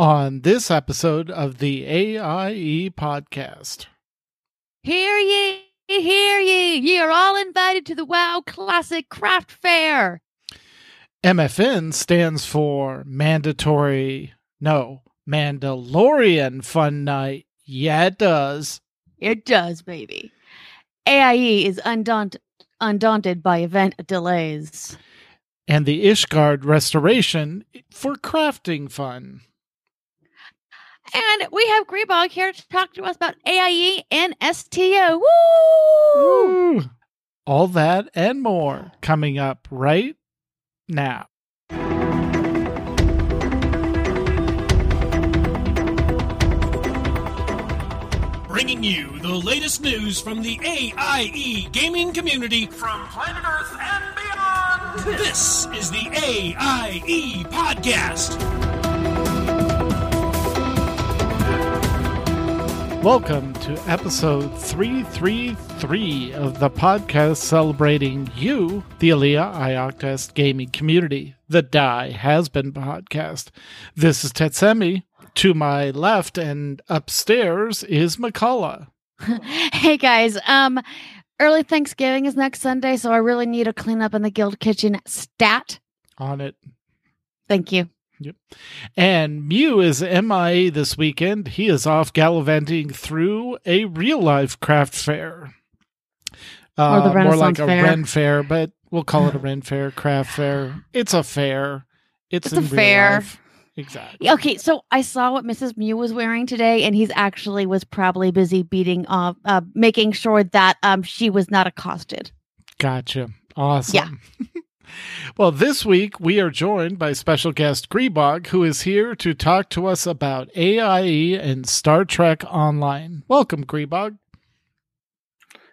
on this episode of the AIE podcast. Hear ye, hear ye, ye are all invited to the WoW Classic Craft Fair. MFN stands for mandatory, no, Mandalorian Fun Night. Yeah, it does. It does, baby. AIE is undaunted, undaunted by event delays. And the Ishgard restoration for crafting fun. And we have Grebog here to talk to us about AIE and STO. Woo! Ooh. All that and more coming up right now. Bringing you the latest news from the AIE gaming community from planet Earth and beyond. This is the AIE Podcast. Welcome to episode 333 of the podcast celebrating you, the Alea Iacta Est gaming community, the Die Has Been podcast. This is Tetsemi. To my left and upstairs is Mkallah. hey guys, um early Thanksgiving is next Sunday, so I really need a cleanup in the guild kitchen stat. On it. Thank you. Yep. And Mew is MIA this weekend. He is off gallivanting through a real life craft fair. Or the Uh, more like a fair. Ren fair, but we'll call it a Ren fair, craft fair. It's a fair. It's, It's in a fair. life. Exactly. Okay, so I saw what Mrs. Mew was wearing today, and he's actually was probably busy beating off, uh, making sure that um she was not accosted. Gotcha. Awesome. well, this week we are joined by special guest Grebog, who is here to talk to us about AIE and Star Trek Online. Welcome, Grebog.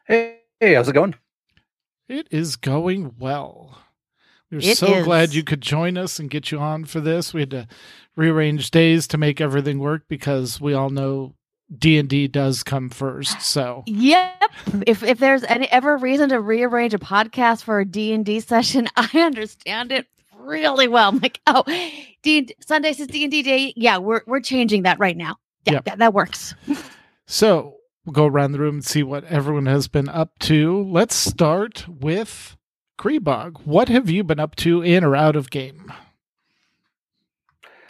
Hey, hey, how's it going? It is going well. We're It so glad you could join us and get you on for this. We had to rearrange days to make everything work because we all know D and D does come first. So Yep. if if there's any ever reason to rearrange a podcast for a D and D session, I understand it really well. I'm like, oh, D Sundays is D and D day. Yeah, we're we're changing that right now. Yeah, Yep. that, that works. so we'll go around the room and see what everyone has been up to. Let's start with Grebog. What have you been up to in or out of game?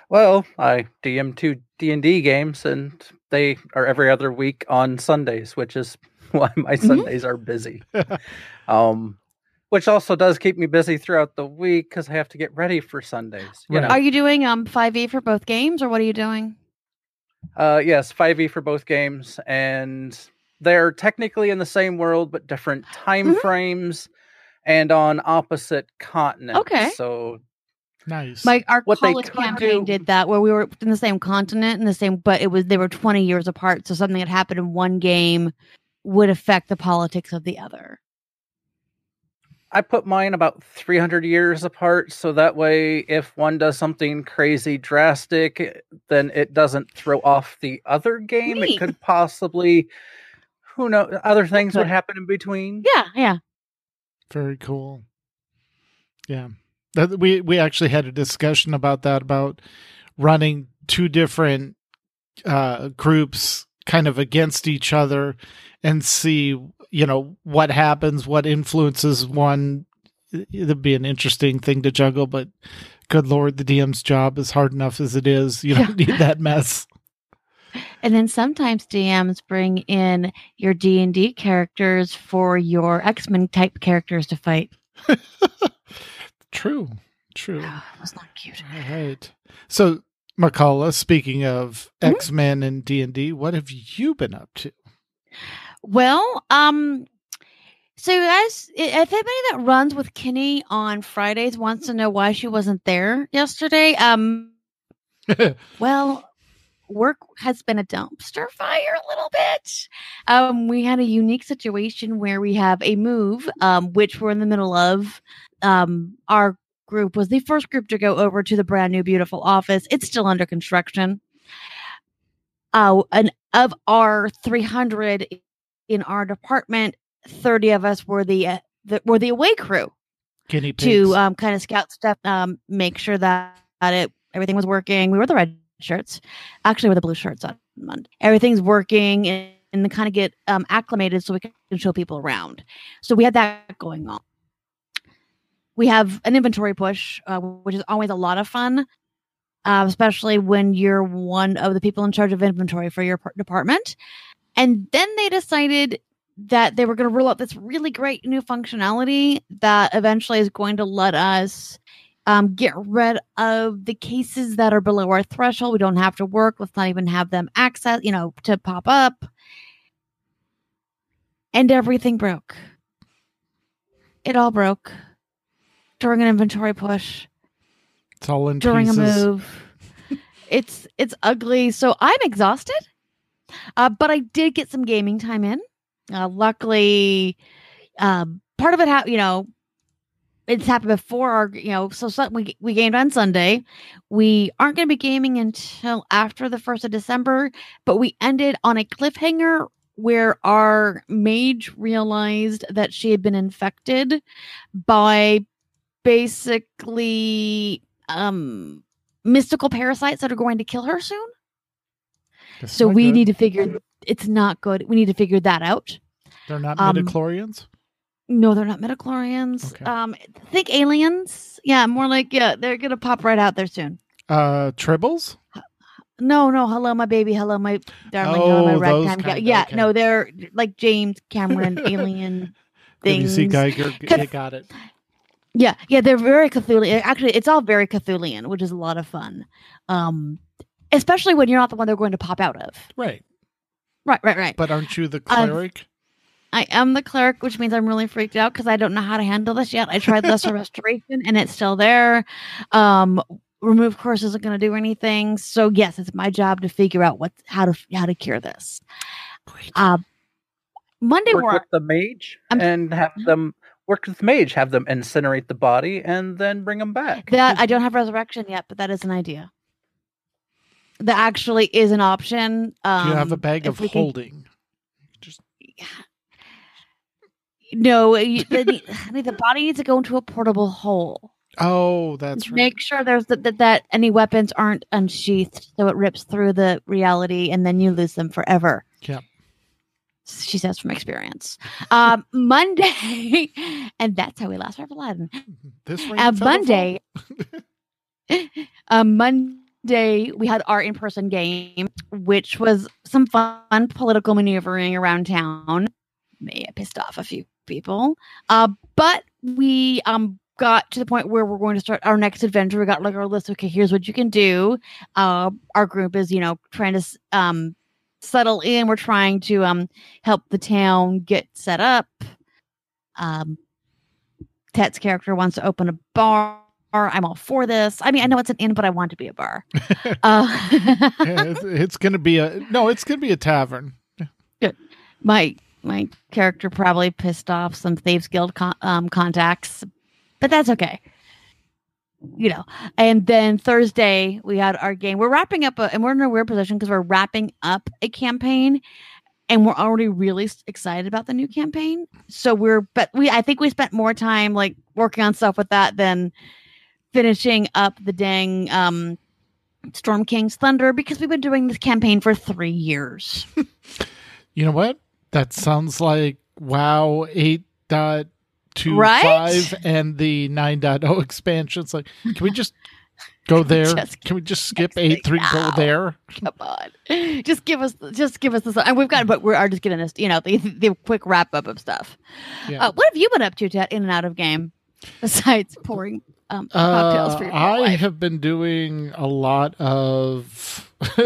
Well, I DM two D and D games, and they are every other week on Sundays, which is why my Sundays are busy. um, which also does keep me busy throughout the week because I have to get ready for Sundays. You Right. know, Are you doing um five E for both games, or what are you doing? uh, yes, five E for both games, and they're technically in the same world but different time Mhm. frames and on opposite continents. Okay. so Nice. My our What college could campaign do- did that, where we were in the same continent and the same, but it was they were twenty years apart. So something that happened in one game would affect the politics of the other. I put mine about 300 years apart so that way if one does something crazy drastic then it doesn't throw off the other game Neat. it could possibly who knows other things would happen in between Yeah, yeah. Very cool. Yeah. That we we actually had a discussion about that about running two different uh groups kind of against each other and see, you know, what happens, what influences one. It'd be an interesting thing to juggle, but good lord, the DM's job is hard enough as it is. You don't need that mess. And then sometimes DMs bring in your D and D characters for your X Men type characters to fight. True. True. Oh, was not cute. All right. So, Mkallah, speaking of Mhm. X Men and D and D, what have you been up to? Well, um, so as if anybody that runs with Kenny on Fridays wants to know why she wasn't there yesterday, um, well, work has been a dumpster fire a little bit. Um, we had a unique situation where we have a move, um, which we're in the middle of. Um, our group was the first group to go over to the brand new beautiful office. It's still under construction. Uh, and of our 300 in our department, 30 of us were the, uh, the were the away crew Guinea to um, kind of scout stuff, um, make sure that, that it everything was working. We were the red shirts. Actually, with the blue shirts on Monday. Everything's working and, and kind of get um, acclimated so we can show people around. So we had that going on. We have an inventory push, uh, which is always a lot of fun, uh, especially when you're one of the people in charge of inventory for your department. And then they decided that they were going to roll out this really great new functionality that eventually is going to let us um, get rid of the cases that are below our threshold. We don't have to work. Let's not even have them access, you know, to pop up. And everything broke. It all broke during an inventory push. It's all in during pieces. a move. it's it's ugly. So I'm exhausted. Uh, but I did get some gaming time in. Uh, luckily, uh, part of it, ha- you know, it's happened before our, you know, so, so we we gamed on Sunday. We aren't going to be gaming until after the first of December, but we ended on a cliffhanger where our mage realized that she had been infected by basically um mystical parasites that are going to kill her soon. That's so we good. need to figure it's not good. We need to figure that out. They're not um, midichlorians. No, they're not midichlorians. Okay. Um think aliens. Yeah, more like yeah, they're gonna pop right out there soon. Uh, tribbles. No, no, hello, my baby, hello, my darling, hello, my Oh, those ragtime. gal- yeah, okay. no, they're like James Cameron alien things. Giger. You got it. Yeah, yeah, they're very Cthulhian. Actually, it's all very Cthulhian, which is a lot of fun. Um, especially when you're not the one they're going to pop out of. Right. Right, right, right. But aren't you the I've- cleric? I am the cleric, which means I'm really freaked out because I don't know how to handle this yet. I tried lesser restoration and it's still there. Um, remove curse isn't going to do anything. So yes, it's my job to figure out what how to how to cure this. Uh, Monday work war. with the mage I'm- and have them work with mage, have them incinerate the body, and then bring them back. That I don't have resurrection yet, but that is an idea. That actually is an option. Um, Do you have a bag of we can- holding? Just No, you, the, the the body needs to go into a portable hole. oh, that's right. Make sure there's that, that that any weapons aren't unsheathed, so it rips through the reality, and then you lose them forever. Yep. She says from experience. Um, Monday, and that's how we lost our Aladdin. This Uh, Monday, uh, Monday, we had our in-person game, which was some fun political maneuvering around town. May have pissed off a few people, uh, but we um got to the point where we're going to start our next adventure. We got like our list. Okay, here's what you can do. Uh, our group is you know trying to um settle in. We're trying to um help the town get set up. Um, Tet's character wants to open a bar. I'm all for this. I mean, I know it's an inn, but I want to be a bar. uh, Yeah, it's, it's gonna be a no. It's gonna be a tavern. Good. My my character probably pissed off some thieves guild con- um, contacts, but that's okay. You know, and then Thursday we had our game. We're wrapping up, a, and we're in a weird position because we're wrapping up a campaign, and we're already really excited about the new campaign. So we're, but we, I think we spent more time like working on stuff with that than finishing up the dang um, Storm King's Thunder because we've been doing this campaign for three years. You know what? That sounds like WoW eight dot two Right? five and the 9.0 expansions. Like, can we just go there? Just can we just skip eight three? Go there. Come on, just give us, just give us this, and we've got, but we are just getting this, you know, the the quick wrap up of stuff. Yeah. Uh, what have you been up to, Ted, in and out of game, besides pouring um, cocktails Uh, for your I wife? have been doing a lot of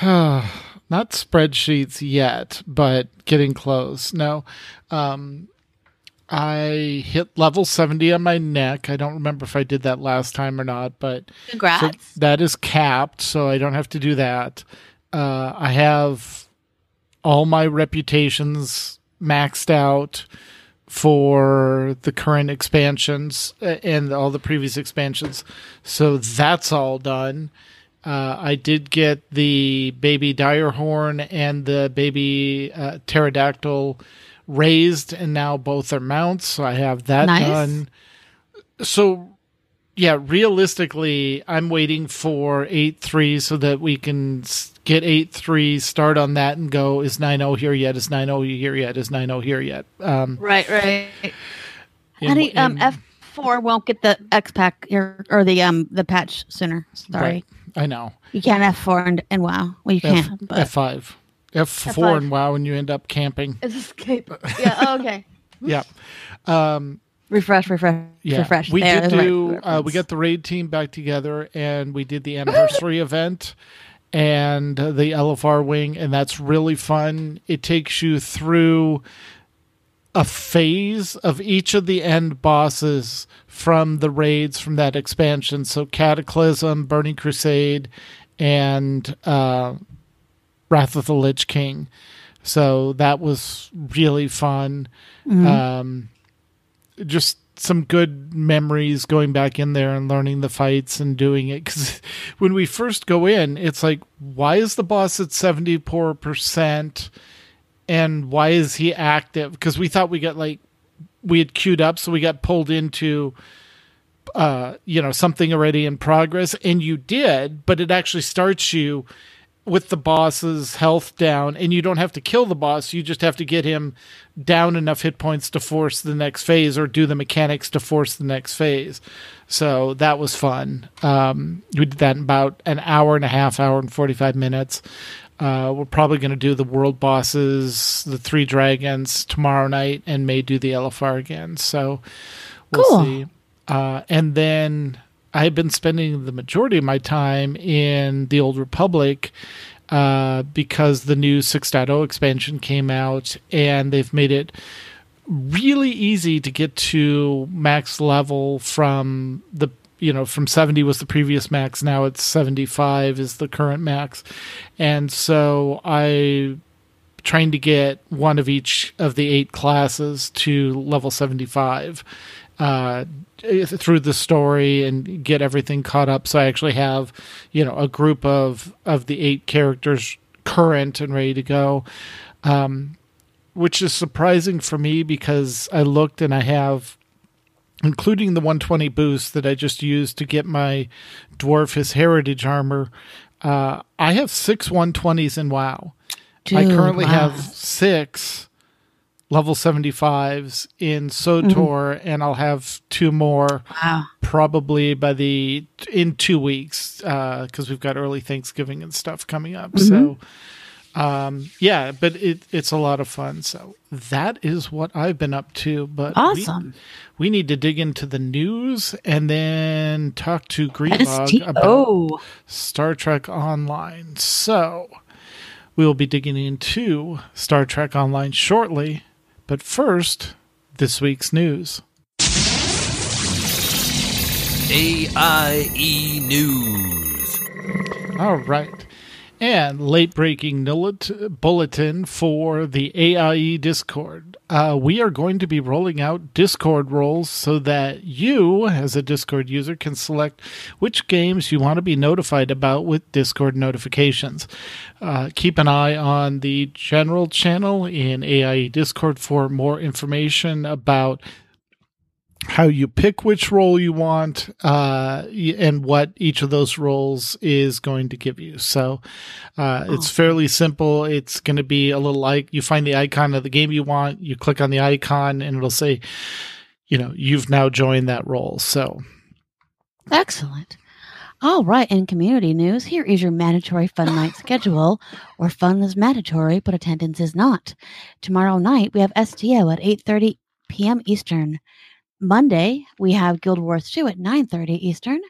not spreadsheets yet, but getting close. No, um, I hit level seventy on my neck. I don't remember if I did that last time or not, but so that is capped, so I don't have to do that. Uh, I have all my reputations maxed out for the current expansions uh, and all the previous expansions. So that's all done. Uh, I did get the baby direhorn and the baby uh, pterodactyl raised, and now both are mounts. So I have that Nice. done. So yeah, realistically, I'm waiting for 8.3 so that we can get 8.3, start on that and go, is 9.0 here yet? Is 9.0 here yet? Is 9.0 here yet? Um, Right, right. in- Honey, um, in- F four won't get the X pack or, or the um the patch sooner. Sorry, Right. I know. you can't F four and, and WoW. Well, you F, can, but F5. F4 F5. and WoW, and you end up camping. it's escape. Yeah. oh, okay. Yeah. Um, Refresh, refresh, yeah. refresh. We There, did the right do, uh, we got the raid team back together and we did the anniversary event and uh, the LFR wing, and that's really fun. It takes you through a phase of each of the end bosses from the raids from that expansion. So Cataclysm, Burning Crusade, and uh, Wrath of the Lich King. So that was really fun. Um, just some good memories going back in there and learning the fights and doing it. Because when we first go in, it's like, why is the boss at 74%? And why is he active? Because we thought we got like, we had queued up, so we got pulled into uh, you know, something already in progress, and you did, but it actually starts you with the boss's health down, and you don't have to kill the boss. You just have to get him down enough hit points to force the next phase, or do the mechanics to force the next phase. So that was fun. Um, we did that in about an hour and a half, hour and forty five minutes. Uh, we're probably going to do the world bosses, the three dragons tomorrow night, and may do the LFR again. So we'll Cool. see. Uh, and then I've been spending the majority of my time in the Old Republic uh, because the new 6.0 expansion came out and they've made it really easy to get to max level from the you know from 70 was the previous max now it's 75 is the current max. And so i trying to get one of each of the eight classes to level 75 uh, through the story and get everything caught up. So I actually have, you know, a group of of the eight characters current and ready to go, um, which is surprising for me because I looked and I have. Including the 120 boost that I just used to get my dwarf his heritage armor, uh, I have six 120s in WoW. I currently wow. have six level 75s in SWTOR, and I'll have two more Wow. probably by the in two weeks uh, because we've got early Thanksgiving and stuff coming up. So, um, yeah, but it, it's a lot of fun. So that is what I've been up to. But Awesome. we, need to dig into the news and then talk to Grebog about Star Trek Online. So we will be digging into Star Trek Online shortly. But first, this week's news. AIE News. All right. And late breaking bulletin for the AIE Discord. Uh, we are going to be rolling out Discord roles so that you, as a Discord user, can select which games you want to be notified about with Discord notifications. Uh, keep an eye on the general channel in AIE Discord for more information about how you pick which role you want uh, and what each of those roles is going to give you. So uh, it's fairly simple. It's going to be a little like you find the icon of the game you want, you click on the icon, and it'll say, you know, you've now joined that role. So Excellent. All right, in community news, here is your mandatory fun night schedule, where fun is mandatory, but attendance is not. Tomorrow night we have STO at 8:30 p.m. Eastern. Monday we have Guild Wars 2 at 9:30 Eastern.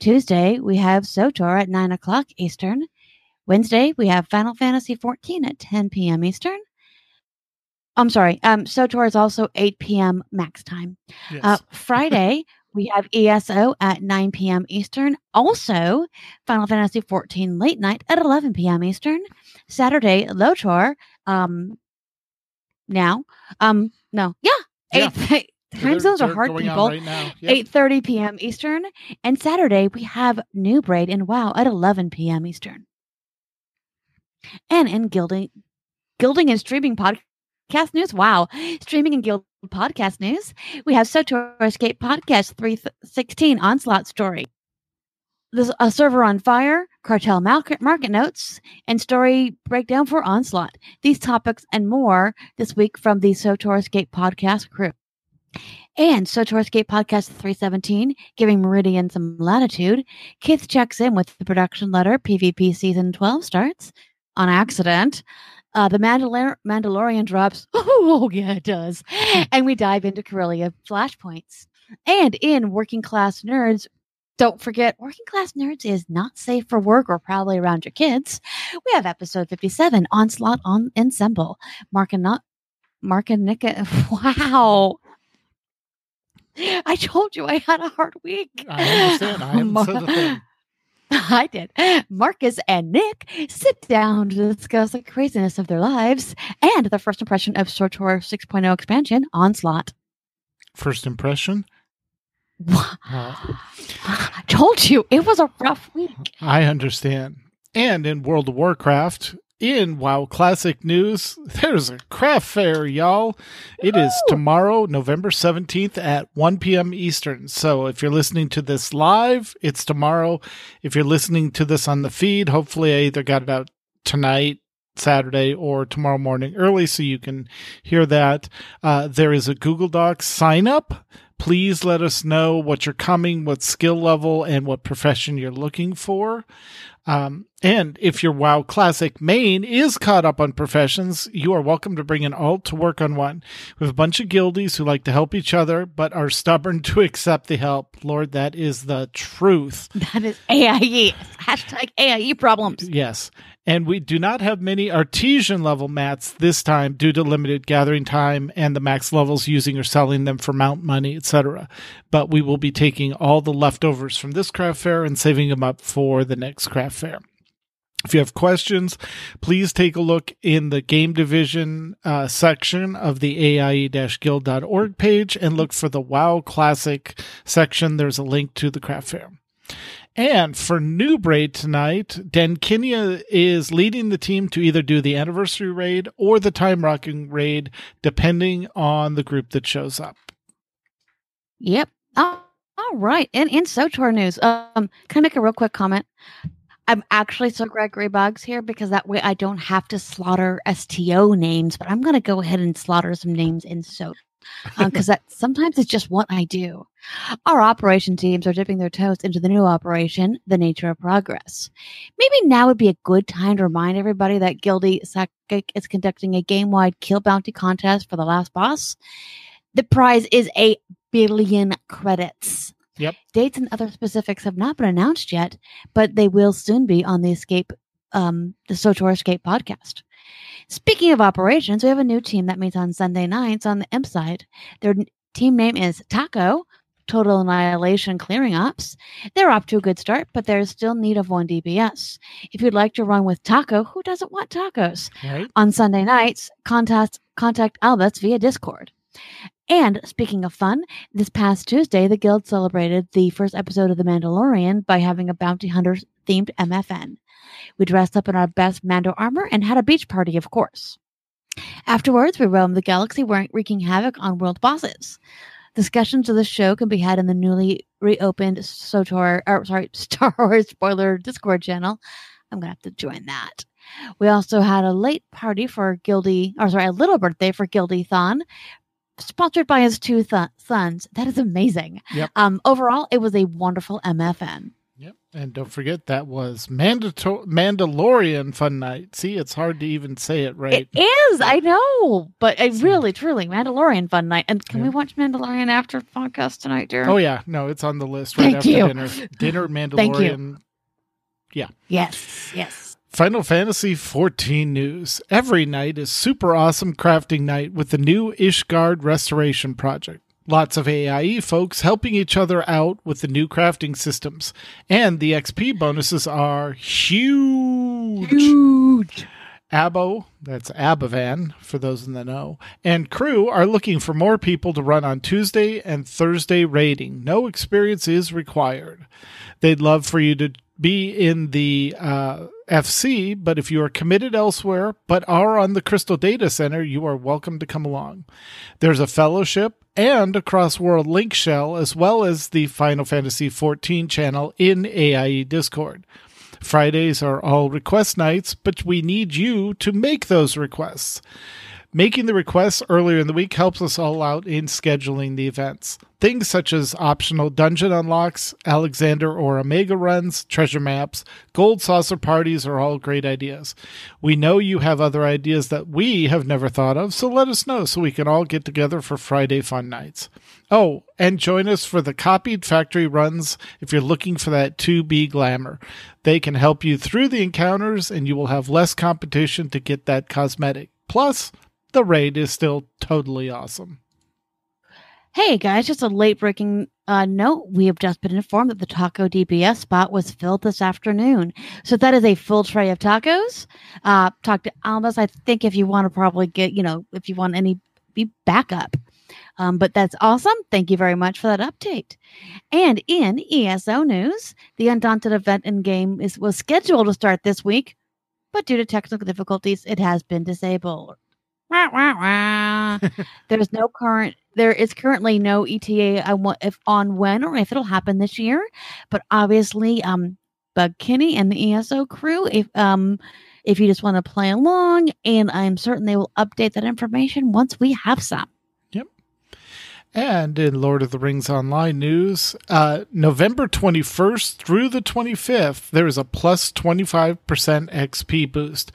Tuesday we have SWTOR at 9 o'clock Eastern. Wednesday we have Final Fantasy 14 at 10 p.m. Eastern. I'm sorry. Um, SWTOR is also 8 p.m. max time. yes. Uh, Friday, we have ESO at 9 p.m. Eastern. Also, Final Fantasy 14 late night at 11 p.m. Eastern. Saturday, LotRO. Um, now, um, no, yeah, Yeah. Eight. Time zones are hard, people. Right. Yep. 8:30 p.m. Eastern, and Saturday we have Noob Raid and WoW at 11 p.m. Eastern. And in Gilding, Gilding and Streaming Pod podcast news. Wow. Streaming and guild podcast news. We have SWTOR Escape Podcast 316 Onslaught Story. There's a server on fire, cartel market, market notes, and story breakdown for Onslaught. These topics and more this week from the SWTOR Escape Podcast crew. And SOTOR Escape Podcast 317, giving Meridian some latitude. Keith checks in with the production letter. PvP Season 12 starts on accident. Uh, the Mandalor- Mandalorian drops. Oh, yeah, it does. and we dive into Corellia flashpoints. And in Working Class Nerds, don't forget, Working Class Nerds is not safe for work or probably around your kids. We have episode 57, Onslaught on Ensemble. Mark and not Mark and Nick. Wow. I told you I had a hard week. I understand. I haven't said a thing. I did. Marcus and Nick sit down to discuss the craziness of their lives and the first impression of SWTOR 6.0 expansion, Onslaught. First impression? I told you it was a rough week. I understand. And in World of Warcraft, in WoW Classic News, there's a craft fair, y'all. It is Woo! tomorrow, November 17th at 1 p.m. Eastern. So if you're listening to this live, it's tomorrow. If you're listening to this on the feed, hopefully I either got it out tonight, Saturday, or tomorrow morning early so you can hear that. Uh, there is a Google Docs sign up. Please let us know what you're coming, what skill level, and what profession you're looking for. Um, and if your WoW Classic main is caught up on professions, you are welcome to bring an alt to work on one. We have a bunch of guildies who like to help each other, but are stubborn to accept the help. Lord, that is the truth. That is AIE. Hashtag AIE problems. Yes. And we do not have many artisan level mats this time due to limited gathering time and the max levels using or selling them for mount money, etc. But we will be taking all the leftovers from this craft fair and saving them up for the next craft fair. If you have questions, please take a look in the game division uh, section of the AIE-guild.org page and look for the WoW Classic section. There's a link to the craft fair. And for Noob Raid tonight, Dankinia is leading the team to either do the anniversary raid or the Timewalking raid, depending on the group that shows up. Yep. Oh, all right. And in SWTOR news, um, can I make a real quick comment? I'm actually so Gregory Grebog's here because that way I don't have to slaughter STO names, but I'm going to go ahead and slaughter some names in SWTOR because that sometimes it's just what I do. Our operation teams are dipping their toes into the new operation, the nature of progress. Maybe now would be a good time to remind everybody that Gildy Psychic is conducting a game-wide kill bounty contest for the last boss. The prize is a billion credits. Yep. Dates and other specifics have not been announced yet, but they will soon be on the Escape, um, the SWTOR Escape podcast. Speaking of operations, we have a new team that meets on Sunday nights on the imp side. Their team name is Taco, Total Annihilation Clearing Ops. They're off to a good start, but there's still need of one DPS. If you'd like to run with Taco, who doesn't want tacos? Right? On Sunday nights, contact contact Albus via Discord. And speaking of fun, this past Tuesday, the Guild celebrated the first episode of The Mandalorian by having a bounty hunter themed MFN. We dressed up in our best Mando armor and had a beach party, of course. Afterwards, we roamed the galaxy wreaking havoc on world bosses. Discussions of the show can be had in the newly reopened SWTOR, or sorry, Star Wars spoiler Discord channel. I'm gonna have to join that. We also had a late party for Gildy, or sorry, a little birthday for Gildy Thon, sponsored by his two th- sons. That is amazing. Yep. Um, overall, it was a wonderful MFN. Yep. And don't forget that was Mandato- Mandalorian Fun Night. See, it's hard to even say it right. It is, I know, but I really, truly, Mandalorian fun night. And can we watch Mandalorian after podcast tonight, dear? oh, yeah. No, it's on the list right Thank after you. dinner. Dinner Thank you. Mandalorian. Yes, yes. Final Fantasy XIV news. Every night is super awesome crafting night with the new Ishgard restoration project. Lots of AIE folks helping each other out with the new crafting systems. And the XP bonuses are huge. Huge. Abo, that's Abavan for those in the know, and crew are looking for more people to run on Tuesday and Thursday raiding. No experience is required. They'd love for you to be in the uh, FC, but if you are committed elsewhere but are on the Crystal Data Center, you are welcome to come along. There's a fellowship and a cross world link shell, as well as the Final Fantasy XIV channel in AIE Discord. Fridays are all request nights, but we need you to make those requests. Making the requests earlier in the week helps us all out in scheduling the events. Things such as optional dungeon unlocks, Alexander or Omega runs, treasure maps, gold saucer parties are all great ideas. We know you have other ideas that we have never thought of, so let us know so we can all get together for Friday fun nights. Oh, and join us for the copied factory runs if you're looking for that 2B glamour. They can help you through the encounters and you will have less competition to get that cosmetic. Plus, the raid is still totally awesome. Hey guys, just a late breaking uh, note. We have just been informed that the Taco DPS spot was filled this afternoon. So that is a full tray of tacos. Uh, talk to Almas. I think if you want to probably get, you know, if you want any be backup. Um, but that's awesome. Thank you very much for that update. And in ESO news, the Undaunted event in game is was scheduled to start this week, but due to technical difficulties, it has been disabled. Wah, wah, wah. There's no current. There is currently no ETA on, if, on when or if it'll happen this year, but obviously, um, Bug Kinney and the ESO crew, if um, if you just want to play along, and I'm certain they will update that information once we have some. And in Lord of the Rings Online news, uh, November 21st through the 25th, there is a plus 25% XP boost.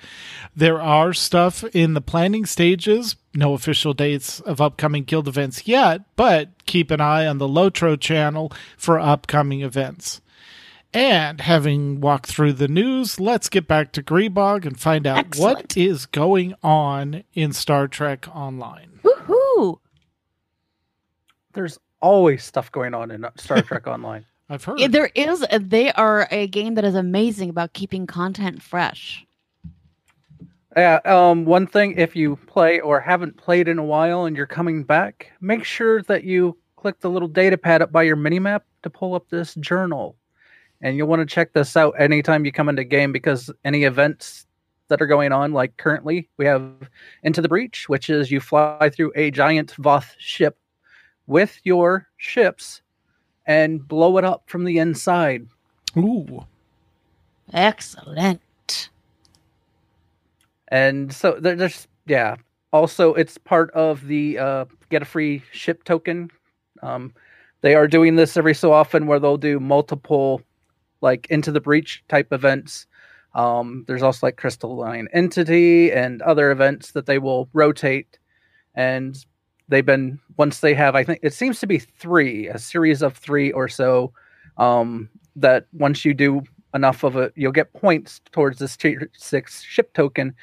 There are stuff in the planning stages, no official dates of upcoming guild events yet, but keep an eye on the Lotro channel for upcoming events. And having walked through the news, let's get back to Grebog and find out Excellent. what is going on in Star Trek Online. Woohoo! There's always stuff going on in Star Trek Online. I've heard. Yeah, there is. They are a game that is amazing about keeping content fresh. Yeah, um, one thing if you play or haven't played in a while and you're coming back, make sure that you click the little data pad up by your minimap to pull up this journal. And you'll want to check this out anytime you come into game because any events that are going on, like currently, we have Into the Breach, which is you fly through a giant Voth ship with your ships and blow it up from the inside. Ooh. Excellent. And so there, there's yeah. Also, it's part of the uh, get a free ship token. Um, they are doing this every so often where they'll do multiple like into the breach type events. Um, there's also like crystalline entity and other events that they will rotate. And they've been once they have, I think it seems to be three, a series of three or so. Um, that once you do enough of it, you'll get points towards this tier six ship token,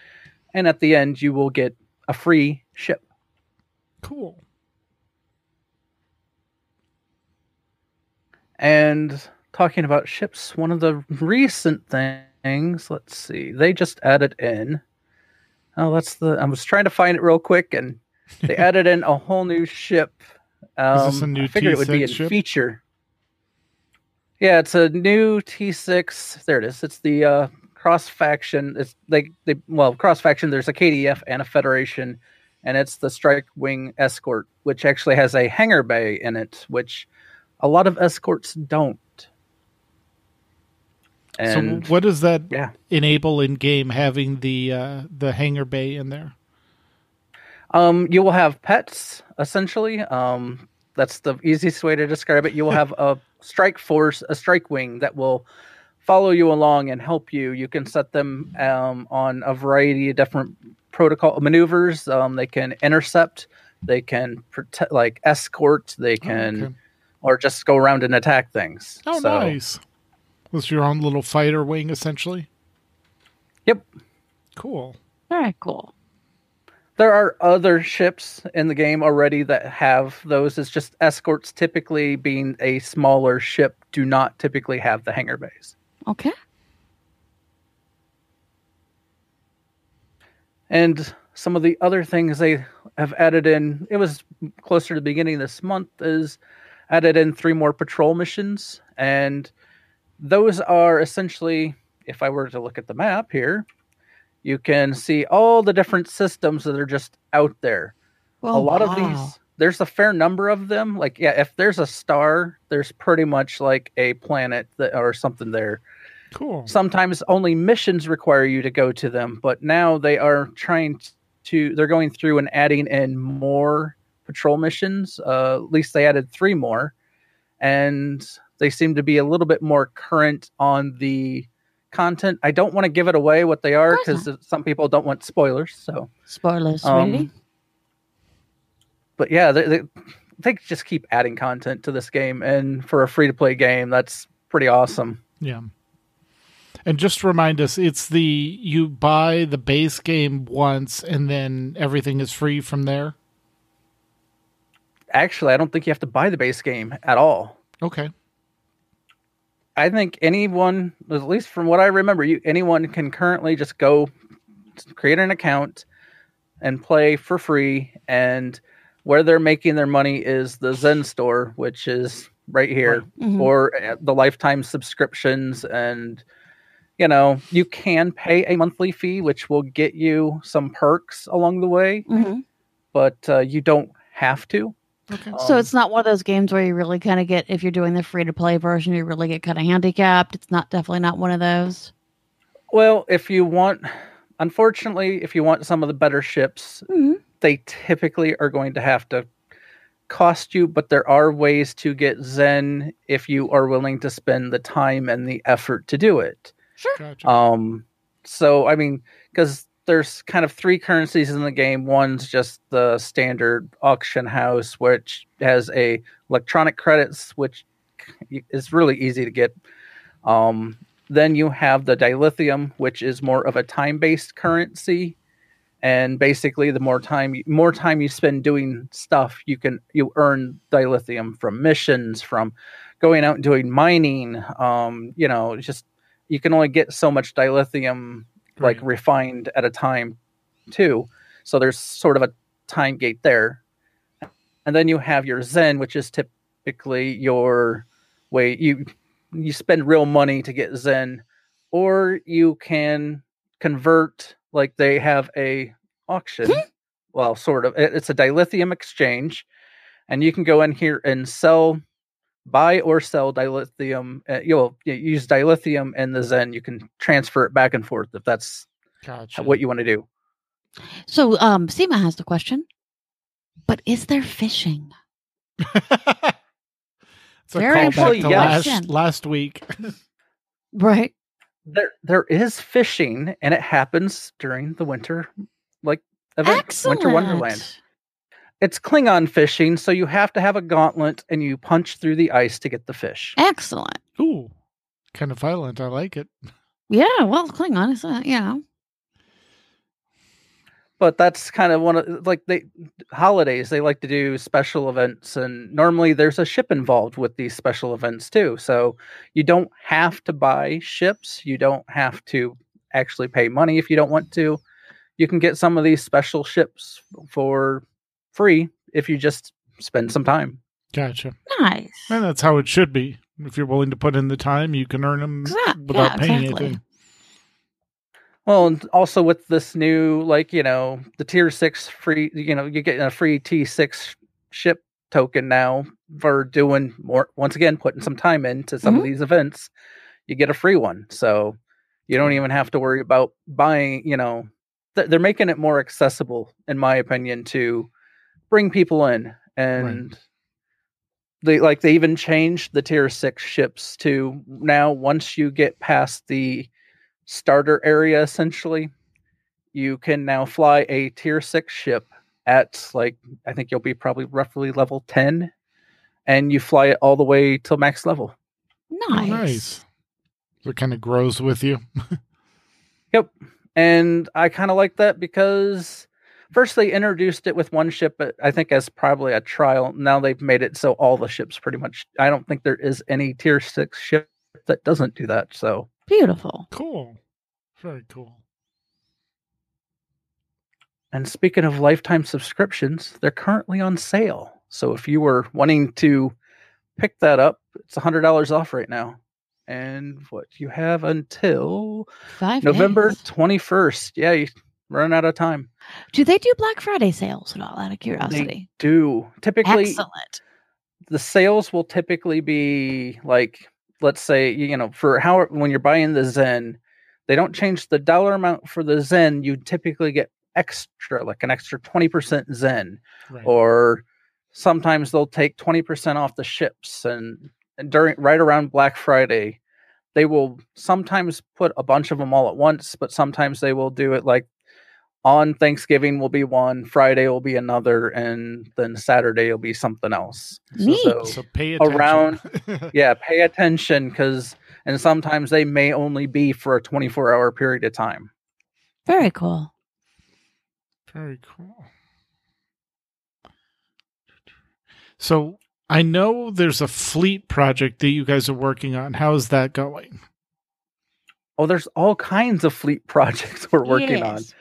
and at the end you will get a free ship. Cool. And talking about ships, one of the recent things, let's see, they just added in. Oh, that's the. I was trying to find it real quick, and they added in a whole new ship. Um, Is this a new I figured it would be a ship? feature. Yeah, it's a new T6. There it is. It's the uh, cross faction. It's they they well cross faction. There's a KDF and a Federation, and it's the Strike Wing Escort, which actually has a hangar bay in it, which a lot of escorts don't. And so what does that yeah, enable in game having the uh, the hangar bay in there? Um, you will have pets essentially. Um, that's the easiest way to describe it. You will have a strike force, a strike wing that will follow you along and help you. You can set them um, on a variety of different protocol maneuvers. Um, they can intercept. They can protect, like escort. They can, okay. or just go around and attack things. Oh, So, nice. Was your own little fighter wing essentially? Yep. Cool. Very cool. There are other ships in the game already that have those. It's just escorts, typically being a smaller ship, do not typically have the hangar bays. Okay. And some of the other things they have added in, it was closer to the beginning of this month, is added in three more patrol missions. And those are essentially, if I were to look at the map here, you can see all the different systems that are just out there. Well, a lot of Oh, these, there's a fair number of them. Like, yeah, if there's a star, there's pretty much like a planet that, or something there. Cool. Sometimes only missions require you to go to them, but now they are trying to, they're going through and adding in more patrol missions. Uh, at least they added three more. And they seem to be a little bit more current on the content. I don't want to give it away what they are because some people don't want spoilers. So, Spoilers, um, sweetie. but yeah, they, they they just keep adding content to this game, and for a free to play game, that's pretty awesome. Yeah. And just to remind us, it's the you buy the base game once and then everything is free from there. Actually, I don't think you have to buy the base game at all. Okay. I think anyone, at least from what I remember, you anyone can currently just go create an account and play for free. And where they're making their money is the Zen store, which is right here, Mhm. or uh, the lifetime subscriptions. And you know, you can pay a monthly fee, which will get you some perks along the way, Mhm. but uh, you don't have to. Okay. So Um, it's not one of those games where you really kind of get if you're doing the free to play version, you really get kind of handicapped. It's not definitely not one of those. Well, if you want, unfortunately, if you want some of the better ships, Mhm. they typically are going to have to cost you, but there are ways to get Zen if you are willing to spend the time and the effort to do it. Gotcha. Um, so I mean, because there's kind of three currencies in the game. One's just the standard auction house, which has a electronic credits, which is really easy to get. Um, then you have the dilithium, which is more of a time-based currency, and basically, the more time more time you spend doing stuff, you can you earn dilithium from missions, from going out and doing mining. Um, you know, just you can only get so much dilithium like Right. refined at a time too. So there's sort of a time gate there. And then you have your zen which is typically your way you you spend real money to get zen or you can convert like they have a auction. Hmm? Well sort of it's a dilithium exchange and you can go in here and sell buy or sell dilithium uh, you'll you use dilithium and the zen you can transfer it back and forth if that's Gotcha. what you want to do So um Seema has the question. But is there fishing? it's a Very callback important to yes. last, last week. Right. there there is fishing and it happens during the winter like event Excellent. winter wonderland it's klingon fishing so you have to have a gauntlet and you punch through the ice to get the fish Excellent. Ooh, kind of violent. I like it. Yeah, well, Klingon is, uh, you know. but that's kind of one of like they holidays they like to do special events and normally there's a ship involved with these special events too so you don't have to buy ships you don't have to actually pay money if you don't want to you can get some of these special ships for free if you just spend some time Gotcha. Nice. And that's how it should be. If you're willing to put in the time, you can earn them Exact- without yeah, paying exactly. anything. well and also with this new like you know the tier 6 free you know you get a free t6 ship token now for doing more once again putting some time into some of mm-hmm. these events you get a free one so you don't even have to worry about buying you know th- they're making it more accessible in my opinion to bring people in and they like they even changed the tier 6 ships to now once you get past the starter area essentially you can now fly a tier 6 ship at like i think you'll be probably roughly level 10 and you fly it all the way till max level Oh, Nice. nice. So it kind of grows with you. Yep. And I kind of like that because first they introduced it with one ship, but I think as probably a trial. Now they've made it so all the ships pretty much. I don't think there is any tier six ship that doesn't do that. So Beautiful. Cool. Very cool. And speaking of lifetime subscriptions, they're currently on sale. So if you were wanting to pick that up, it's $100 off right now. and what you have until Five November 21st. Yeah, you run out of time. Do they do Black Friday sales at all? Out of curiosity. Do typically Excellent. the sales will typically be like let's say you know for how when you're buying the zen they don't change the dollar amount for the zen you typically get extra like an extra 20% zen Right. or sometimes they'll take 20% off the ships and, and during right around black friday they will sometimes put a bunch of them all at once but sometimes they will do it like on thanksgiving will be one friday will be another and then saturday will be something else Neat. so so pay attention. around- yeah pay attention because and sometimes they may only be for a 24 hour period of time Very cool. Very cool. So I know there's a fleet project that you guys are working on. How is that going? oh there's all kinds of fleet projects we're working on Yes.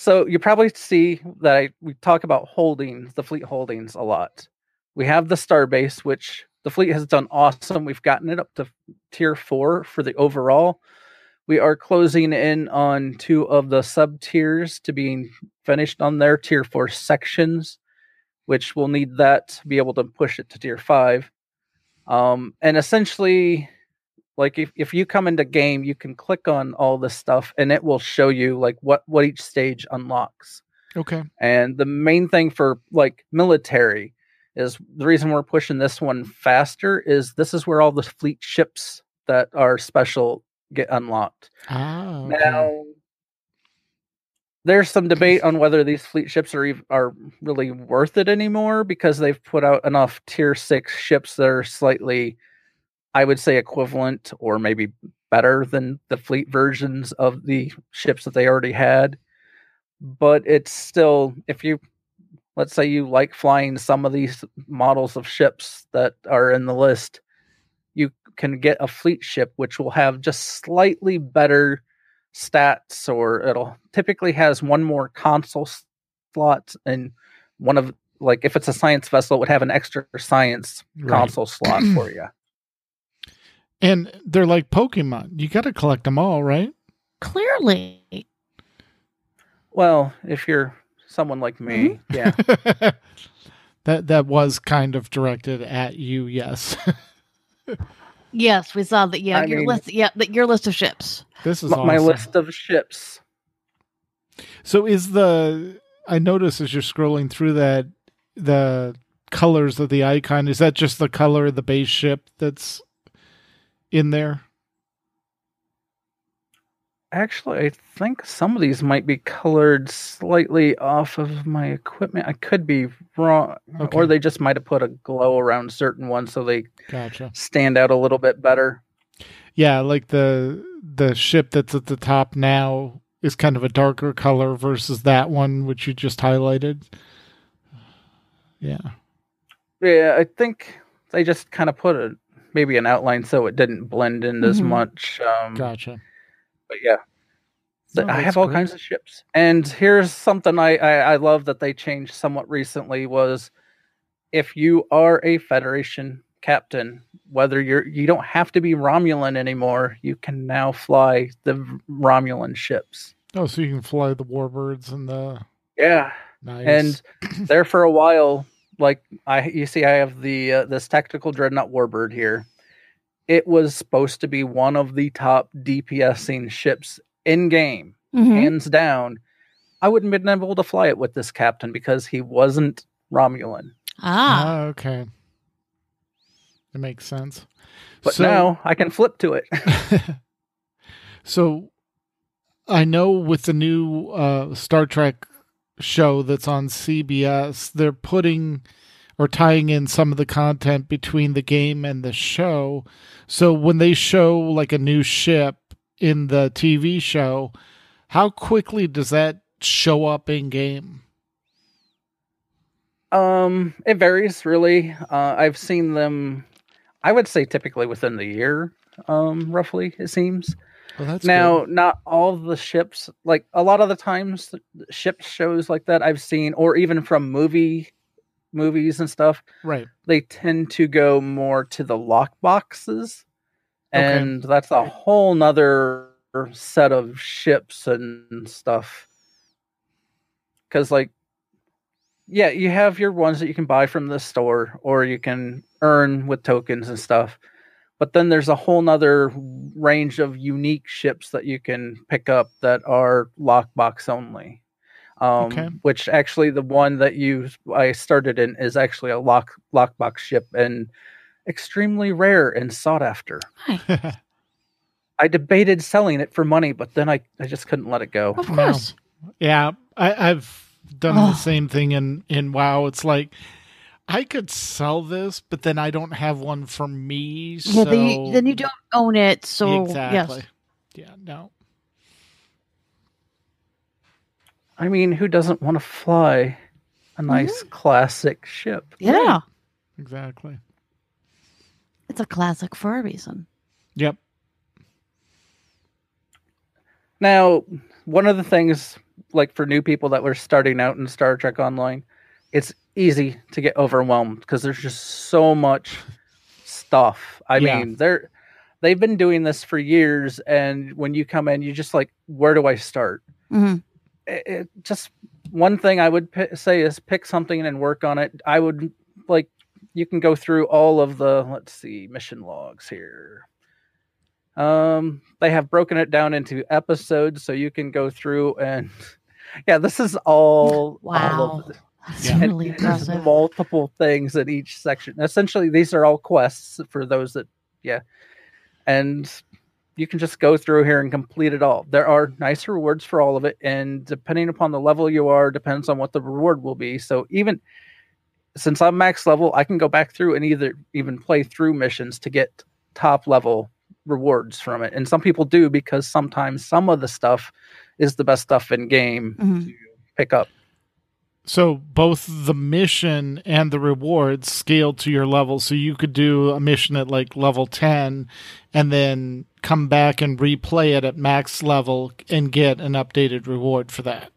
So you probably see that I, we talk about holdings, the fleet holdings a lot. We have the Starbase, which the fleet has done awesome. We've gotten it up to tier four for the overall. We are closing in on two of the sub tiers to being finished on their tier four sections, which will need that to be able to push it to tier five. Um, and essentially, like if, if you come into game you can click on all this stuff and it will show you like what what each stage unlocks Okay. and the main thing for like military is the reason we're pushing this one faster is this is where all the fleet ships that are special get unlocked Ah. okay. now there's some debate on whether these fleet ships are are really worth it anymore because they've put out enough tier 6 ships that are slightly I would say equivalent or maybe better than the fleet versions of the ships that they already had. But it's still, if you, let's say you like flying some of these models of ships that are in the list, you can get a fleet ship which will have just slightly better stats, or it'll typically has one more console slot and one of like if it's a science vessel, it would have an extra science Right. console slot for you. And they're like Pokemon. You got to collect them all, right? Clearly. Well, if you're someone like me, mm-hmm. yeah. that that was kind of directed at you. Yes. Yes, we saw that. Yeah, I your mean- list. Yeah, the, your list of ships. this is M- my awesome. list of ships. So is the I notice as you're scrolling through that the colors of the icon is that just the color of the base ship that's in there? Actually, I think some of these might be colored slightly off of my equipment. I could be wrong, Okay. or they just might have put a glow around certain ones so they Gotcha. stand out a little bit better. Yeah, like the the ship that's at the top now is kind of a darker color versus that one which you just highlighted. Yeah. Yeah, I think they just kind of put a maybe an outline so it didn't blend in as Mhm. much. Um, Gotcha. but yeah, No, I have all great. kinds of ships. And here's something I, I I love that they changed somewhat recently was if you are a Federation captain, whether you're you don't have to be Romulan anymore, you can now fly the Romulan ships. Oh, so you can fly the warbirds and the Yeah, nice. and there for a while, like I you see, I have the uh, this tactical dreadnought warbird here. It was supposed to be one of the top DPSing ships in game Mhm. hands down, I wouldn't have been able to fly it with this captain because he wasn't Romulan. Ah, Ah, okay. It makes sense. But So- now I can flip to it. so I know with the new uh, Star Trek show that's on CBS, they're putting or tying in some of the content between the game and the show. So when they show like a new ship in the TV show, how quickly does that show up in game? um, it varies really. Uh, I've seen them. I would say typically within the year, um, roughly. It seems. Well, now, good. not all the ships. Like a lot of the times, ship shows like that I've seen, or even from movie movies and stuff. right. they tend to go more to the lock boxes Okay. and that's a whole nother set of ships and stuff because like yeah you have your ones that you can buy from the store or you can earn with tokens and stuff but then there's a whole nother range of unique ships that you can pick up that are lockbox only um, Okay. which actually the one that you i started in is actually a lock lockbox ship and extremely rare and sought after Hi. I debated selling it for money, but then I, I just couldn't let it go. Of No. course. yeah, I, I've done Oh. the same thing in in WoW. It's like I could sell this, but then I don't have one for me. Yeah, so then you, then you don't own it. So exactly. yes. Yeah, no. I mean, who doesn't want to fly a nice classic ship? Yeah. Exactly. It's a classic for a reason. Yep. Now, one of the things, like for new people that were starting out in Star Trek Online, it's easy to get overwhelmed because there's just so much stuff. I Yeah. mean, they're they've been doing this for years, and when you come in, you just like, where do I start? hmm it, it just one thing I would pi say is pick something and work on it. I would like you can go through all of the let's see mission logs here. Um, they have broken it down into episodes, so you can go through and yeah, this is all all Wow. of the- That's Yeah. really impressive. multiple things in each section. Essentially, these are all quests for those that, yeah. And you can just go through here and complete it all. There are nice rewards for all of it, and depending upon the level you are, depends on what the reward will be. So even since I'm max level, I can go back through and either even play through missions to get top level rewards from it. And some people do because sometimes some of the stuff is the best stuff in game Mhm. to pick up. So both the mission and the rewards scale to your level. So you could do a mission at like level 10 and then come back and replay it at max level and get an updated reward for that.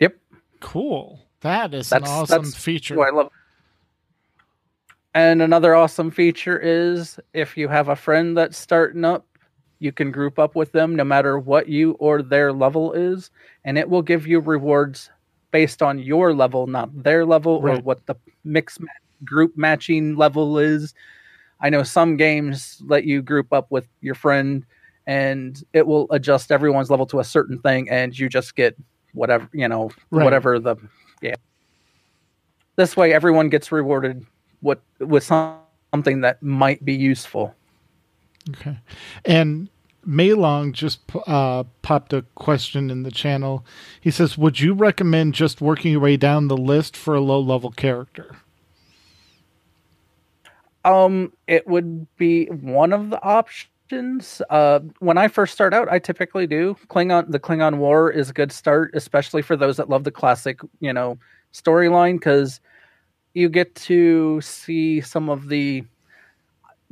Yep. Cool. That is That's- an awesome that's feature. I love. And another awesome feature is if you have a friend that's starting up, you can group up with them no matter what you or their level is, and it will give you rewards based on your level, not their level or what the mix ma- group matching level is. I know some games let you group up with your friend and it will adjust everyone's level to a certain thing and you just get whatever, you know, Right. whatever the yeah. This way everyone gets rewarded what with some- something that might be useful. Okay. And Maylong just uh, popped a question in the channel. He says, Would you recommend just working your way down the list for a low level character? Um, it would be one of the options. Uh, when I first start out, I typically do Klingon. The Klingon War is a good start, especially for those that love the classic, you know, storyline, because you get to see some of the.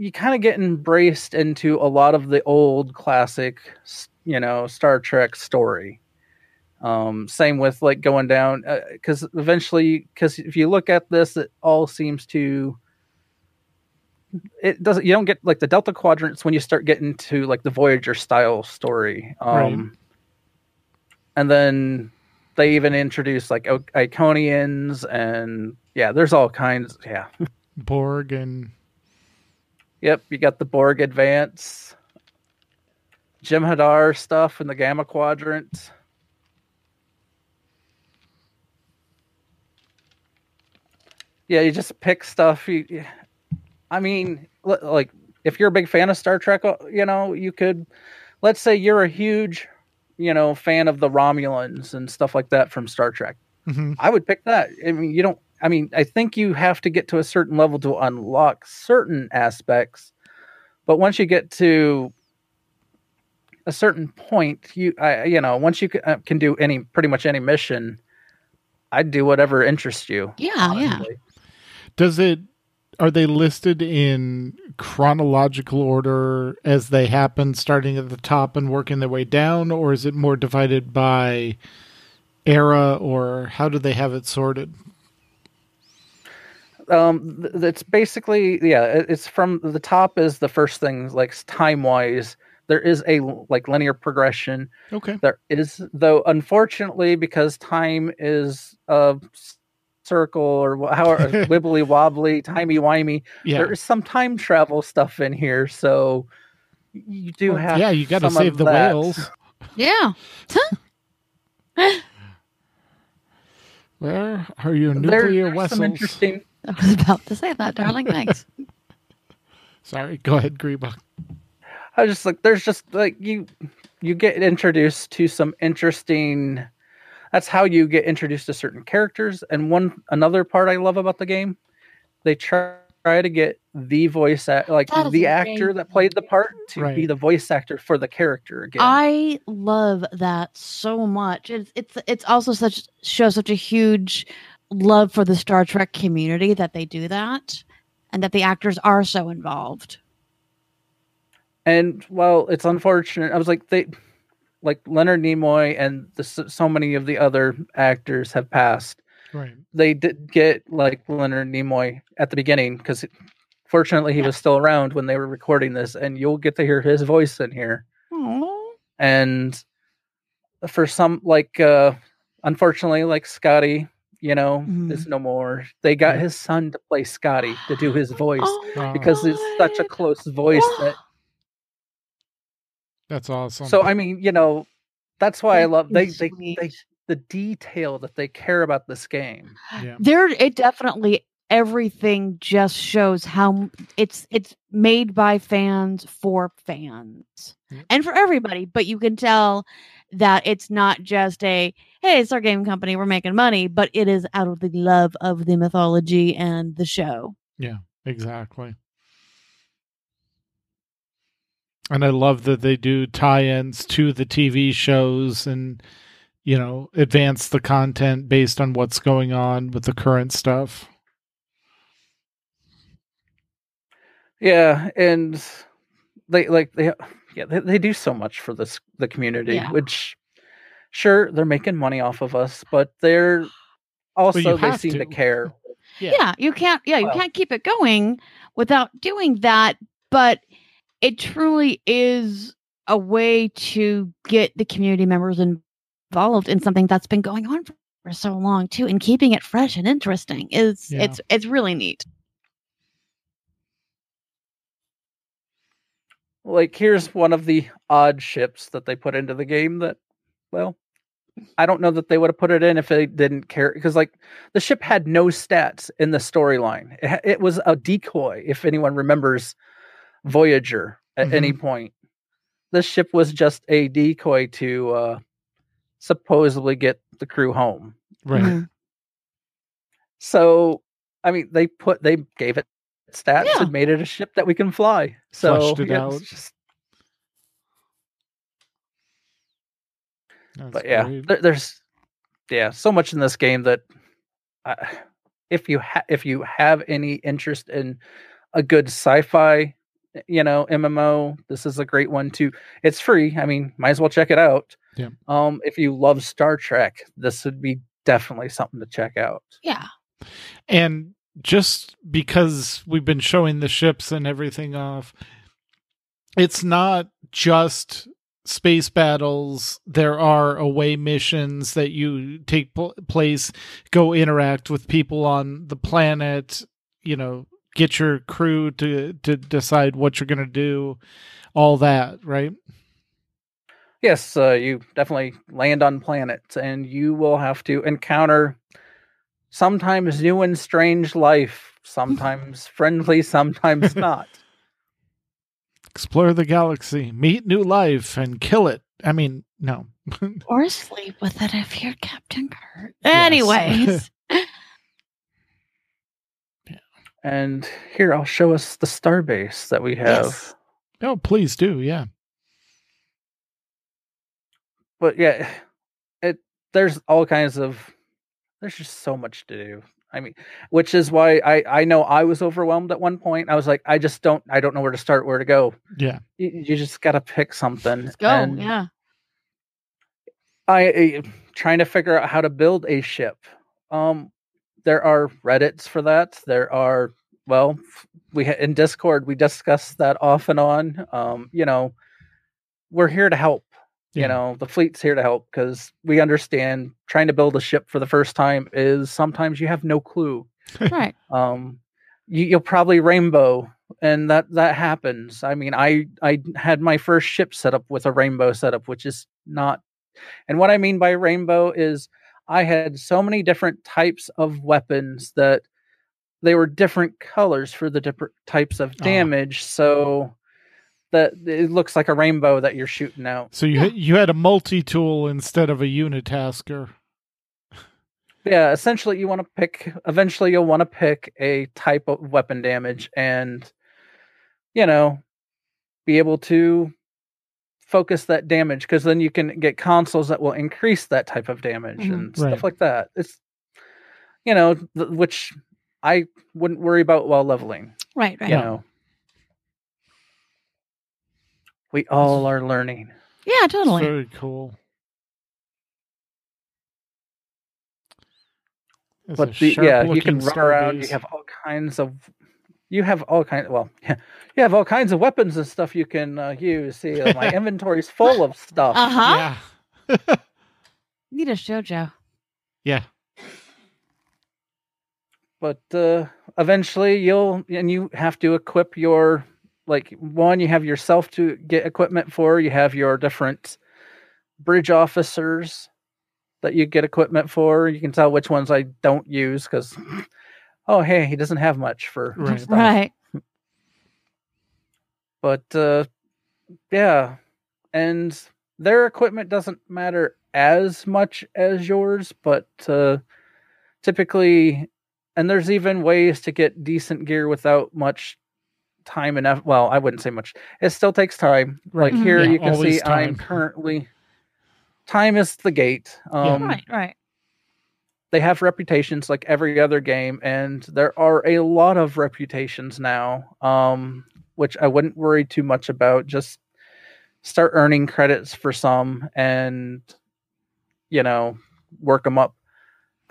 You kind of get embraced into a lot of the old classic, you know, Star Trek story. Um, same with like going down, because eventually, because if you look at this, it all seems to it doesn't you don't get like the delta quadrants when you start getting to like the voyager style story um Right. and then they even introduce like O- iconians and yeah there's all kinds yeah Borg and yep you got the borg advance Jem'Hadar stuff in the gamma quadrant. Yeah you just pick stuff. You i mean like if you're a big fan of star trek uh, you know you could let's say you're a huge you know fan of the romulans and stuff like that from star trek. Mhm. i would pick that. I mean you don't i mean i think you have to get to a certain level to unlock certain aspects but once you get to a certain point you I, you know once you can, uh, can do any pretty much any mission i'd do whatever interests you Yeah, yeah. Does it are they listed in chronological order as they happen starting at the top and working their way down or is it more divided by era or how do they have it sorted? Um, th- it's basically yeah. It's from the top is the first thing like time wise. There is a like linear progression. Okay. There is though, unfortunately, because time is a circle or wh- how wibbly wobbly, timey wimey. Yeah. There is some time travel stuff in here, so you do Well, have. yeah, you got to save the that. whales. Yeah. Where are your There- nuclear there's some interesting. I was about to say that, darling. Thanks. Sorry, go ahead, Greba. I was just like, there's just like you, you get introduced to some interesting. That's how you get introduced to certain characters. And one another part I love about the game, they try try to get the voice act like That is the actor that played the part to be the voice actor for the character again. I love that so much. It's it's it's also such shows such a huge love for the Star Trek community that they do that, and that the actors are so involved. And well, it's unfortunate. I was like they, like Leonard Nimoy and the, so so many of the other actors have passed. Right. They did get like Leonard Nimoy at the beginning because, fortunately, he was still around when they were recording this, and you'll get to hear his voice in here. Oh, And for some, like uh unfortunately, like Scotty, you know, is mm-hmm. no more. They got his son to play Scotty to do his voice Oh. because it's such a close voice that That's awesome. So I mean, you know, that's why I love they they, they the detail that they care about this game. yeah. there it definitely everything just shows how it's it's made by fans for fans Yep. and for everybody but you can tell that it's not just a hey it's our game company we're making money but it is out of the love of the mythology and the show Yeah, Exactly. And I love that they do tie-ins to the TV shows and you know, advance the content based on what's going on with the current stuff. Yeah, and they like they yeah they, they do so much for this the community, Yeah. which sure they're making money off of us, but they're also they seem to. to. care. yeah, you can't yeah you Well- can't keep it going without doing that but it truly is a way to get the community members involved in something that's been going on for, for so long too and keeping it fresh and interesting is Yeah. it's it's really neat Like here's one of the odd ships that they put into the game that well I don't know that they would have put it in if they didn't care because like the ship had no stats in the storyline. It, it was a decoy if anyone remembers Voyager at any point. This ship was just a decoy to uh supposedly get the crew home. Right. Mhm. So I mean they put they gave it stats Yeah. and made it a ship that we can fly. So it yeah, it's just That's but yeah, there, there's yeah so much in this game that uh, if you ha- if you have any interest in a good sci-fi, you know MMO, this is a great one too. It's free. I mean, might as well check it out. Yeah. Um, if you love Star Trek, this would be definitely something to check out. yeah And just because we've been showing the ships and everything off, it's not just space battles. There are away missions that you take pl- place, go interact with people on the planet, you know, get your crew to to decide what you're going to do, all that, right? Yes, uh, you definitely land on planets, and you will have to encounter sometimes new and strange life, sometimes friendly, sometimes not. Explore the galaxy, meet new life and kill it. I mean, no. or sleep with it if you're captain Kirk Yes. anyways And here I'll show us the starbase that we have. Yes. oh, please do. Yeah. But yeah, it there's all kinds of there's just so much to do. I mean, which is why I I know I was overwhelmed at one point. I was like, I just don't I don't know where to start, where to go. Yeah. You, you just got to pick something. let's go And yeah I, I trying to figure out how to build a ship. Um, there are Reddits for that. There are well, we ha- in Discord we discuss that off and on. Um, you know, we're here to help. Yeah. You know, the fleet's here to help because we understand trying to build a ship for the first time is sometimes you have no clue. right. Um, you, you'll probably rainbow, and that that happens. I mean, I I had my first ship set up with a rainbow setup, which is not. And what I mean by rainbow is I had so many different types of weapons that they were different colors for the different types of Ah. damage. So that it looks like a rainbow that you're shooting out. So you you had a multi tool instead of a unitasker. Yeah, essentially, you want to pick. Eventually, you'll want to pick a type of weapon damage, and you know, be able to focus that damage because then you can get consoles that will increase that type of damage Mhm. and stuff Right. like that. It's you know, th- which I wouldn't worry about while leveling. Right. Right. You Yeah. know, we all are learning. Yeah. Totally. Very cool. There's but the, yeah, you can run around. You have all kinds of, you have all kinds. Well, yeah, you have all kinds of weapons and stuff you can uh, use. See, uh, my inventory's full of stuff. Uh huh. Yeah. Need a shojo. Yeah. But uh, eventually, you'll and you have to equip your like one. You have yourself to get equipment for. You have your different bridge officers that you get equipment for. You can tell which ones I don't use because. Oh, hey, he doesn't have much for Right. stuff. Right. but uh yeah and their equipment doesn't matter as much as yours but uh typically and there's even ways to get decent gear without much time enough well i wouldn't say much it still takes time Right. like here Yeah, you can always see i'm currently time is the gate um right. Right. they have reputations like every other game and there are a lot of reputations now um which i wouldn't worry too much about just start earning credits for some and you know work them up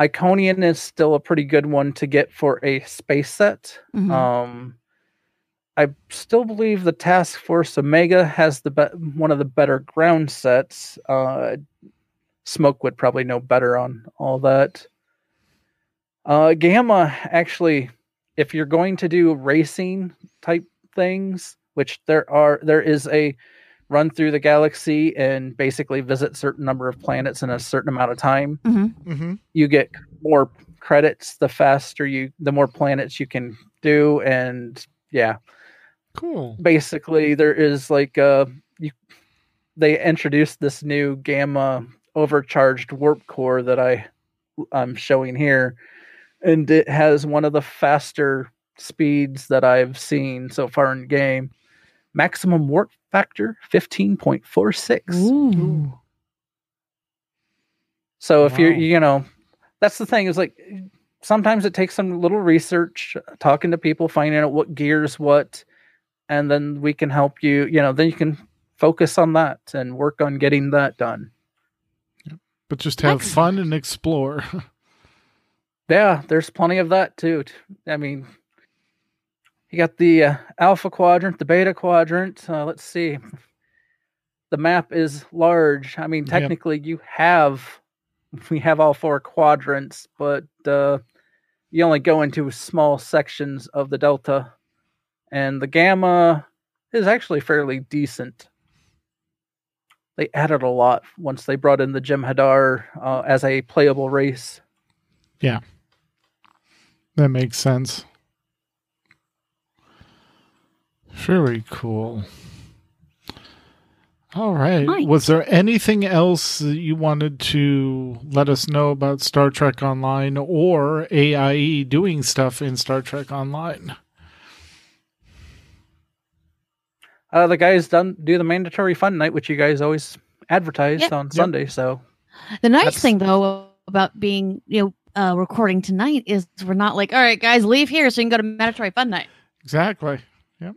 iconian is still a pretty good one to get for a space set Mhm. um i still believe the task force omega has the be- one of the better ground sets. Uh smoke would probably know better on all that. Uh gamma actually if you're going to do racing type things which there are there is a run through the galaxy and basically visit certain number of planets in a certain amount of time Mhm. hmm you get more credits the faster you the more planets you can do and yeah Cool. basically there is like uh you they introduced this new gamma overcharged warp core that i i'm showing here and it has one of the faster speeds that i've seen so far in game. Maximum warp factor 15.46 So if you're, you know, that's the thing is like sometimes it takes some little research, talking to people, finding out what gears what, and then we can help you. You know, then you can focus on that and work on getting that done. But just have Excellent. fun and explore. Yeah, there's plenty of that too. I mean, you got the uh, alpha quadrant, the beta quadrant. Uh, let's see. The map is large. I mean, Yep. technically, you have we have all four quadrants, but uh, you only go into small sections of the delta, and the gamma is actually fairly decent. They added a lot once they brought in the Jem'Hadar uh, as a playable race. Yeah, that makes sense. Very cool. All right. Nice. Was there anything else that you wanted to let us know about Star Trek Online or AIE doing stuff in Star Trek Online? Uh, the guys done do the mandatory fun night, which you guys always advertise Yep. on Yep. Sunday. So The nice That's- thing though about being you know uh, recording tonight is we're not like all right guys leave here so you can go to mandatory fun night. Exactly. Yep.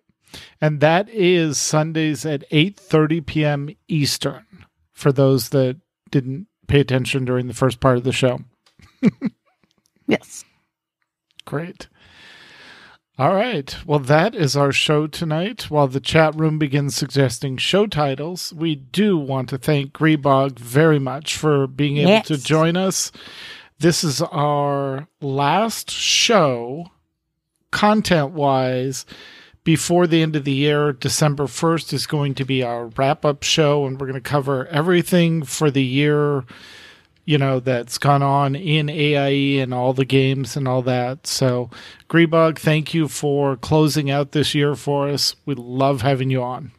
And that is Sundays at 8:30 p.m. Eastern for those that didn't pay attention during the first part of the show. Yes. Great. All right. Well, that is our show tonight. While the chat room begins suggesting show titles, we do want to thank Grebog very much for being able Yes. to join us. This is our last show, content wise, before the end of the year. December 1st is going to be our wrap up show, and we're going to cover everything for the year you know that's gone on in AIE and all the games and all that. So, Grebog, thank you for closing out this year for us. We love having you on.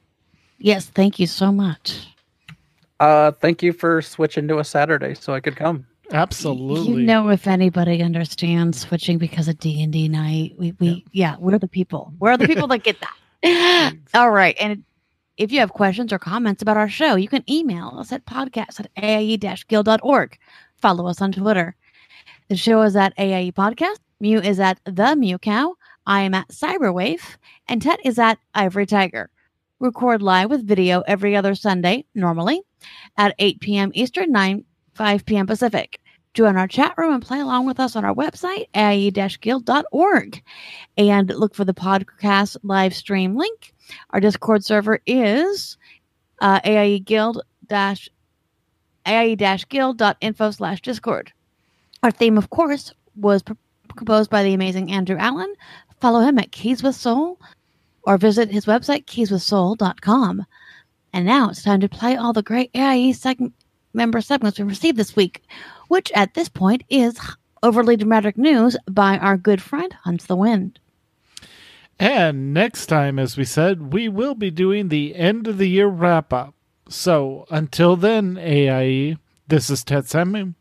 Yes, thank you so much. Uh, thank you for switching to a Saturday so I could come. Absolutely. You know, if anybody understands switching because of D and D night, we we yeah, we're the people. We're the people that get that. All right, and if you have questions or comments about our show, you can email us at podcast at aie-guild.org. Follow us on Twitter. The show is at AIE Podcast. Mew is at The Mew Cow. I am at Cyberwave. And Tet is at Ivory Tiger. Record live with video every other Sunday, normally, at 8 p.m. Eastern, 9, 5 p.m. Pacific. Join our chat room and play along with us on our website, aie-guild.org. And look for the podcast live stream link. Our Discord server is uh, AIE Guild dash AIE dash guild.info slash Discord. Our theme, of course, was pr- composed by the amazing Andrew Allen. Follow him at Keys with Soul or visit his website, keyswithsoul.com. And now it's time to play all the great AIE seg- member segments we received this week, which at this point is Overly Dramatic News by our good friend Hunts the Wind. And next time, as we said, we will be doing the end of the year wrap up. So until then, AIE, this is Tetsemi,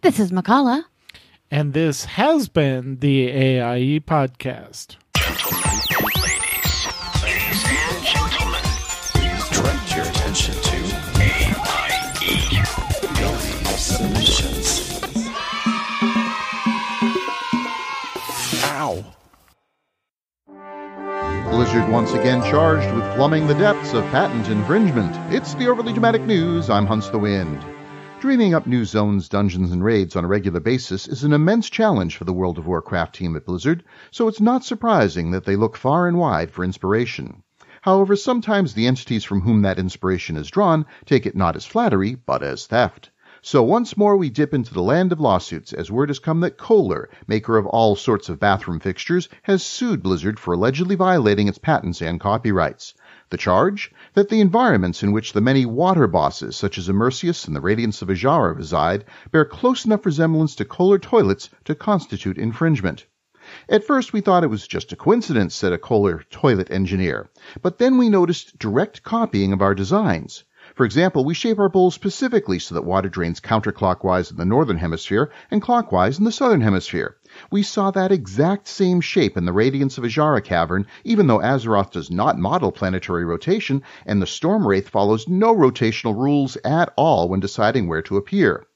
This is Mkallah. and this has been the AIE podcast. Blizzard once again charged with plumbing the depths of patent infringement. It's the overly dramatic news. I'm Hunts the Wind. Dreaming up new zones, dungeons, and raids on a regular basis is an immense challenge for the World of Warcraft team at Blizzard, so it's not surprising that they look far and wide for inspiration. However, sometimes the entities from whom that inspiration is drawn take it not as flattery, but as theft. So once more we dip into the land of lawsuits as word has come that Kohler, maker of all sorts of bathroom fixtures, has sued Blizzard for allegedly violating its patents and copyrights. The charge? That the environments in which the many water bosses, such as Immerseus and the Radiance of Azshara, reside, bear close enough resemblance to Kohler toilets to constitute infringement. At first, we thought it was just a coincidence, said a Kohler toilet engineer. But then we noticed direct copying of our designs. For example, we shape our bowls specifically so that water drains counterclockwise in the northern hemisphere and clockwise in the southern hemisphere. We saw that exact same shape in the Radiance of Azshara cavern, even though Azeroth does not model planetary rotation, and the Storm Wraith follows no rotational rules at all when deciding where to appear.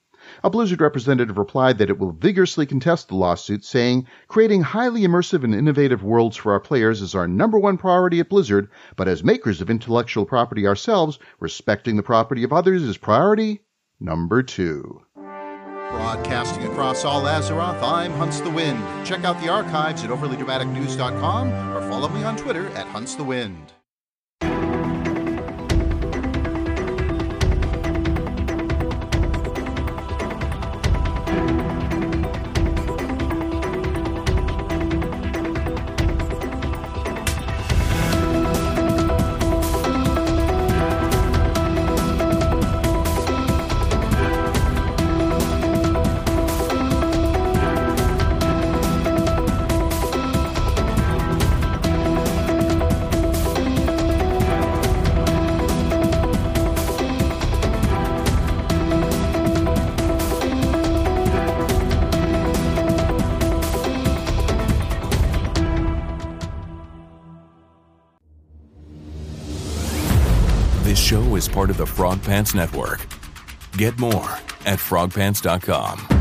A Blizzard representative replied that it will vigorously contest the lawsuit, saying, Creating highly immersive and innovative worlds for our players is our number one priority at Blizzard, but as makers of intellectual property ourselves, respecting the property of others is priority number two. Broadcasting across all Azeroth, I'm Hunts the Wind. Check out the archives at overlydramaticnews.com or follow me on Twitter at Hunts the Wind. Frog Pants Network. Get more at frogpants.com.